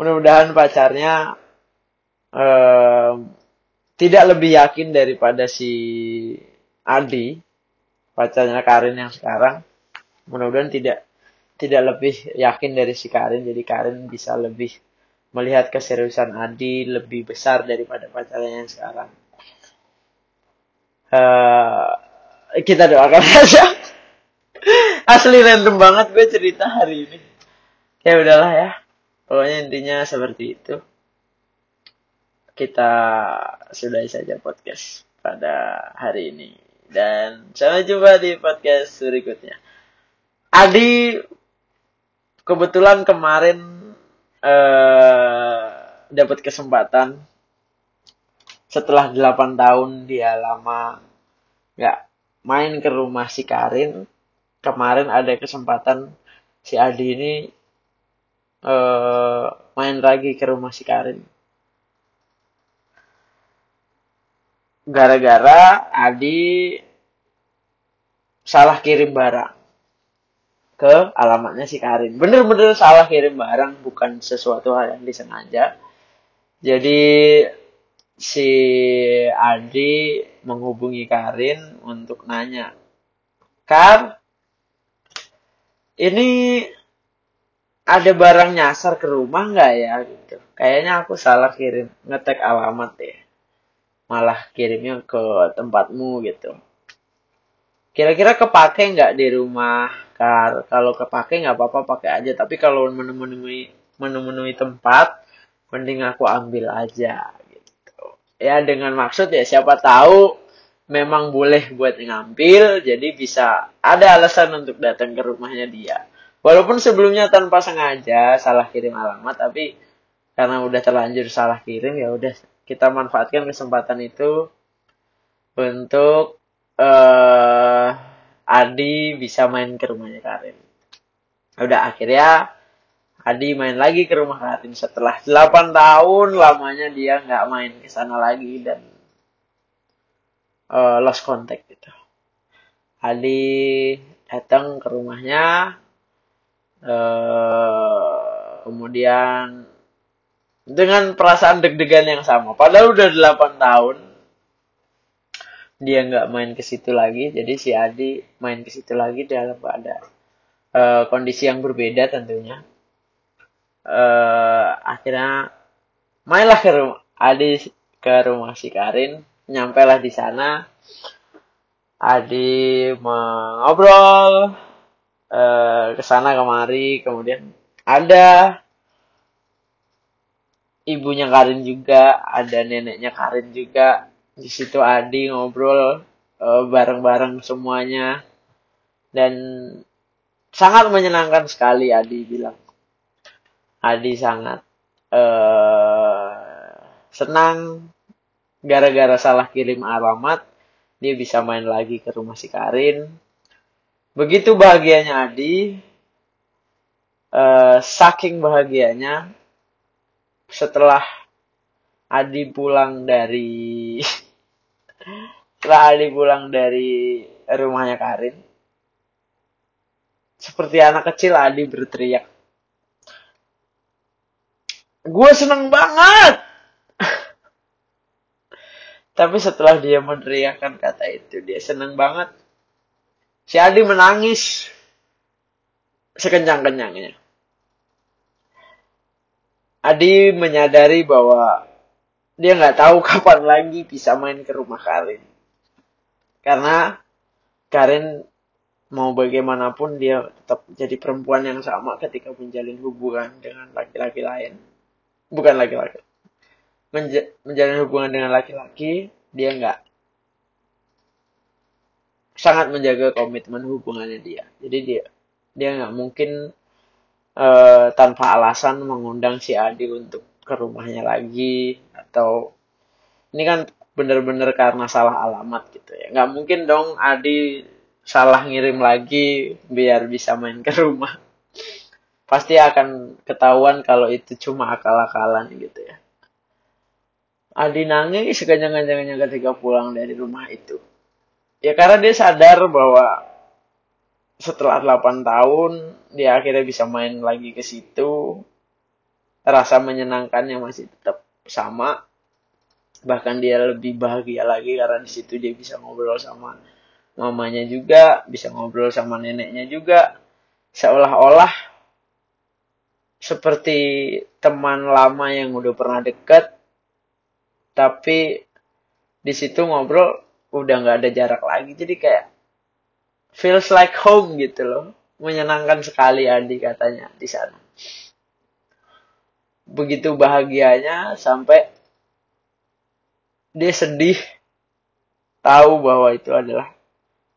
mudah-mudahan pacarnya uh, tidak lebih yakin daripada si Adi pacarnya Karin yang sekarang. Mudah-mudahan tidak tidak lebih yakin dari si Karin jadi Karin bisa lebih melihat keseriusan Adi lebih besar daripada pacarnya yang sekarang. Uh, kita doakan (laughs) saja asli random banget gue cerita hari ini. Ya udahlah ya. Pokoknya intinya seperti itu. Kita sudahi saja podcast pada hari ini. Dan sampai jumpa di podcast berikutnya. Adi kebetulan kemarin eh, dapat kesempatan setelah 8 tahun dia lama nggak main ke rumah si Karin kemarin ada kesempatan si Adi ini uh, main lagi ke rumah si Karin. Gara-gara Adi salah kirim barang ke alamatnya si Karin. Bener-bener salah kirim barang, bukan sesuatu hal yang disengaja. Jadi si Adi menghubungi Karin untuk nanya, Kar, ini ada barang nyasar ke rumah nggak ya gitu. Kayaknya aku salah kirim ngetek alamat ya. Malah kirimnya ke tempatmu gitu. Kira-kira kepake nggak di rumah kar? Kalau kepake nggak apa-apa pakai aja. Tapi kalau menemui menemui tempat, mending aku ambil aja gitu. Ya dengan maksud ya siapa tahu memang boleh buat ngambil jadi bisa ada alasan untuk datang ke rumahnya dia walaupun sebelumnya tanpa sengaja salah kirim alamat tapi karena udah terlanjur salah kirim ya udah kita manfaatkan kesempatan itu untuk uh, Adi bisa main ke rumahnya Karin udah akhirnya Adi main lagi ke rumah Karin setelah 8 tahun lamanya dia nggak main ke sana lagi dan uh, lost contact gitu. Adi datang ke rumahnya, uh, kemudian dengan perasaan deg-degan yang sama. Padahal udah 8 tahun dia nggak main ke situ lagi, jadi si Adi main ke situ lagi dalam keadaan uh, kondisi yang berbeda tentunya. Uh, akhirnya mainlah ke rumah Adi ke rumah si Karin nyampe lah di sana Adi mengobrol eh, ke sana kemari kemudian ada ibunya Karin juga ada neneknya Karin juga di situ Adi ngobrol eh, bareng-bareng semuanya. Dan sangat menyenangkan sekali Adi bilang. Adi sangat uh, senang gara-gara salah kirim alamat dia bisa main lagi ke rumah si Karin. Begitu bahagianya Adi uh, saking bahagianya setelah Adi pulang dari (laughs) setelah Adi pulang dari rumahnya Karin seperti anak kecil Adi berteriak gue seneng banget (laughs) tapi setelah dia meneriakkan kata itu, dia seneng banget. Si Adi menangis sekencang-kencangnya. Adi menyadari bahwa dia nggak tahu (laughs) kapan lagi bisa main ke rumah Karin. Karena Karin mau bagaimanapun dia tetap jadi perempuan yang sama ketika menjalin hubungan dengan laki-laki lain. Bukan laki-laki menja menjalin hubungan dengan laki-laki, dia nggak sangat menjaga komitmen hubungannya dia. Jadi dia dia nggak mungkin uh, tanpa alasan mengundang si Adi untuk ke rumahnya lagi atau ini kan bener-bener karena salah alamat gitu ya. Nggak mungkin dong Adi salah ngirim lagi biar bisa main ke rumah. Pasti akan ketahuan kalau itu cuma akal-akalan gitu ya. Adi nangis sekencang-kencangnya ketika pulang dari rumah itu. Ya karena dia sadar bahwa setelah 8 tahun dia akhirnya bisa main lagi ke situ. Rasa menyenangkannya masih tetap sama. Bahkan dia lebih bahagia lagi karena di situ dia bisa ngobrol sama mamanya juga, bisa ngobrol sama neneknya juga. Seolah-olah seperti teman lama yang udah pernah deket tapi di situ ngobrol udah nggak ada jarak lagi jadi kayak feels like home gitu loh menyenangkan sekali Adi katanya di sana begitu bahagianya sampai dia sedih tahu bahwa itu adalah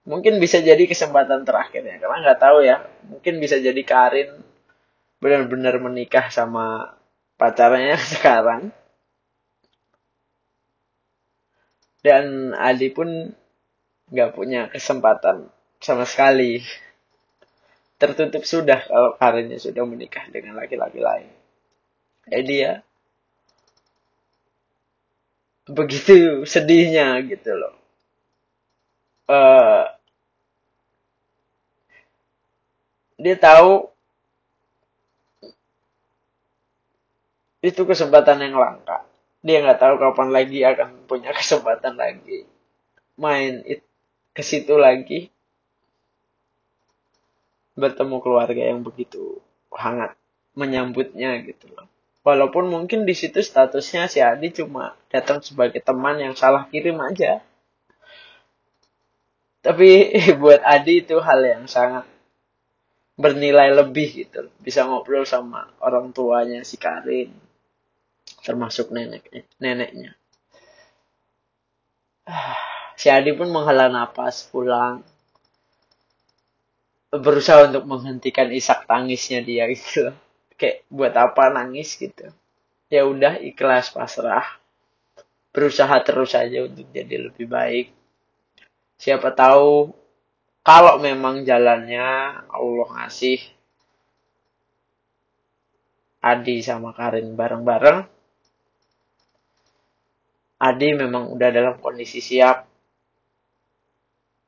mungkin bisa jadi kesempatan terakhirnya. Karena nggak tahu ya mungkin bisa jadi Karin benar-benar menikah sama pacarnya (laughs) sekarang. Dan Adi pun nggak punya kesempatan sama sekali. Tertutup sudah kalau karirnya sudah menikah dengan laki-laki lain. Jadi ya begitu sedihnya gitu loh. Uh, dia tahu itu kesempatan yang langka. Dia nggak tahu kapan lagi akan punya kesempatan lagi main ke situ lagi. Bertemu keluarga yang begitu hangat menyambutnya gitu loh walaupun mungkin di situ statusnya si Adi cuma datang sebagai teman yang salah kirim aja. Tapi (laughs) buat Adi itu hal yang sangat bernilai lebih gitu. Bisa ngobrol sama orang tuanya si Karin termasuk neneknya neneknya. (sighs) Si Adi pun menghela napas pulang. Berusaha untuk menghentikan isak tangisnya dia gitu kayak buat apa nangis gitu. Ya udah ikhlas pasrah. Berusaha terus saja untuk jadi lebih baik. Siapa tahu kalau memang jalannya Allah ngasih Adi sama Karin bareng-bareng Adi memang udah dalam kondisi siap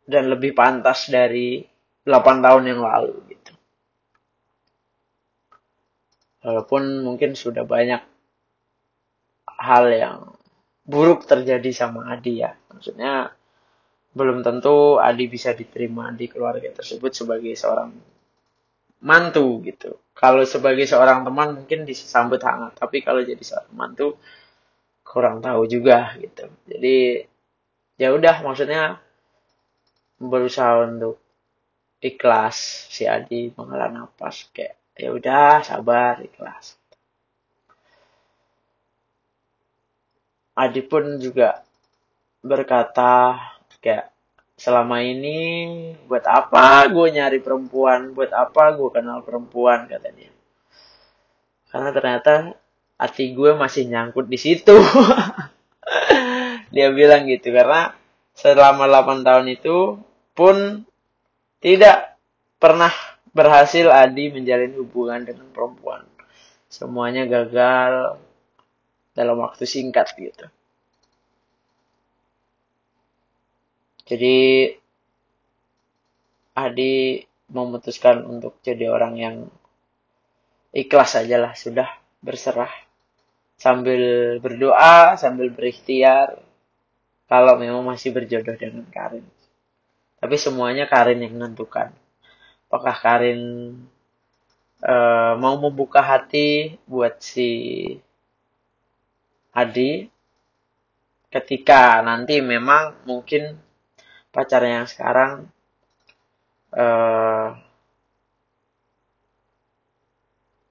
dan lebih pantas dari 8 tahun yang lalu gitu. Walaupun mungkin sudah banyak hal yang buruk terjadi sama Adi ya. Maksudnya belum tentu Adi bisa diterima di keluarga tersebut sebagai seorang mantu gitu. Kalau sebagai seorang teman mungkin disambut hangat, tapi kalau jadi seorang mantu kurang tahu juga gitu. Jadi ya udah maksudnya berusaha untuk ikhlas si Adi menghela nafas kayak ya udah sabar ikhlas. Adi pun juga berkata kayak selama ini buat apa gue nyari perempuan? Buat apa gue kenal perempuan? kata dia karena ternyata hati gue masih nyangkut di situ. (laughs) Dia bilang gitu karena selama 8 tahun itu pun tidak pernah berhasil Adi menjalin hubungan dengan perempuan semuanya gagal dalam waktu singkat gitu. Jadi Adi memutuskan untuk jadi orang yang ikhlas saja lah sudah berserah sambil berdoa sambil berikhtiar kalau memang masih berjodoh dengan Karin. Tapi semuanya Karin yang menentukan. Apakah Karin uh, mau membuka hati buat si Adi ketika nanti memang mungkin pacarnya yang sekarang uh,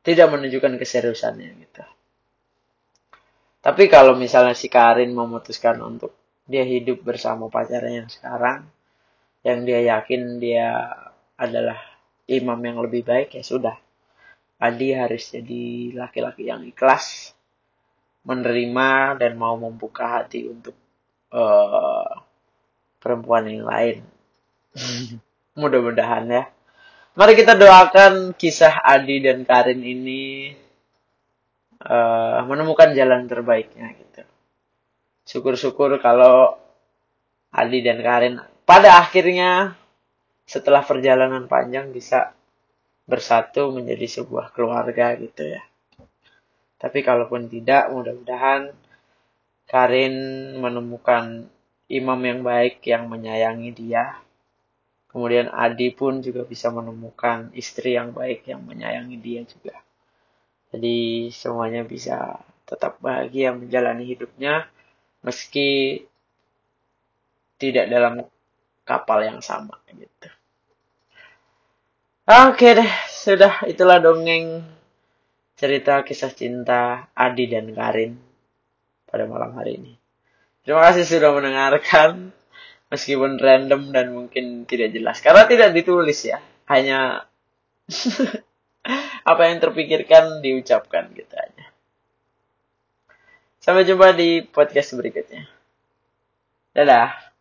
tidak menunjukkan keseriusannya gitu. Tapi kalau misalnya si Karin memutuskan untuk dia hidup bersama pacarnya yang sekarang, yang dia yakin dia adalah imam yang lebih baik ya sudah. Adi harus jadi laki-laki yang ikhlas, menerima dan mau membuka hati untuk uh, perempuan yang lain. (laughs) Mudah-mudahan ya. Mari kita doakan kisah Adi dan Karin ini uh, menemukan jalan terbaiknya gitu. Syukur-syukur kalau Adi dan Karin pada akhirnya setelah perjalanan panjang bisa bersatu menjadi sebuah keluarga gitu ya. Tapi kalaupun tidak, mudah-mudahan Karin menemukan imam yang baik yang menyayangi dia. Kemudian Adi pun juga bisa menemukan istri yang baik yang menyayangi dia juga. Jadi semuanya bisa tetap bahagia menjalani hidupnya meski tidak dalam kapal yang sama gitu. Oke deh, sudah itulah dongeng cerita kisah cinta Adi dan Karin pada malam hari ini. Terima kasih sudah mendengarkan meskipun random dan mungkin tidak jelas karena tidak ditulis ya, hanya (laughs) apa yang terpikirkan diucapkan gitu aja. Sampai jumpa di podcast berikutnya. Dadah.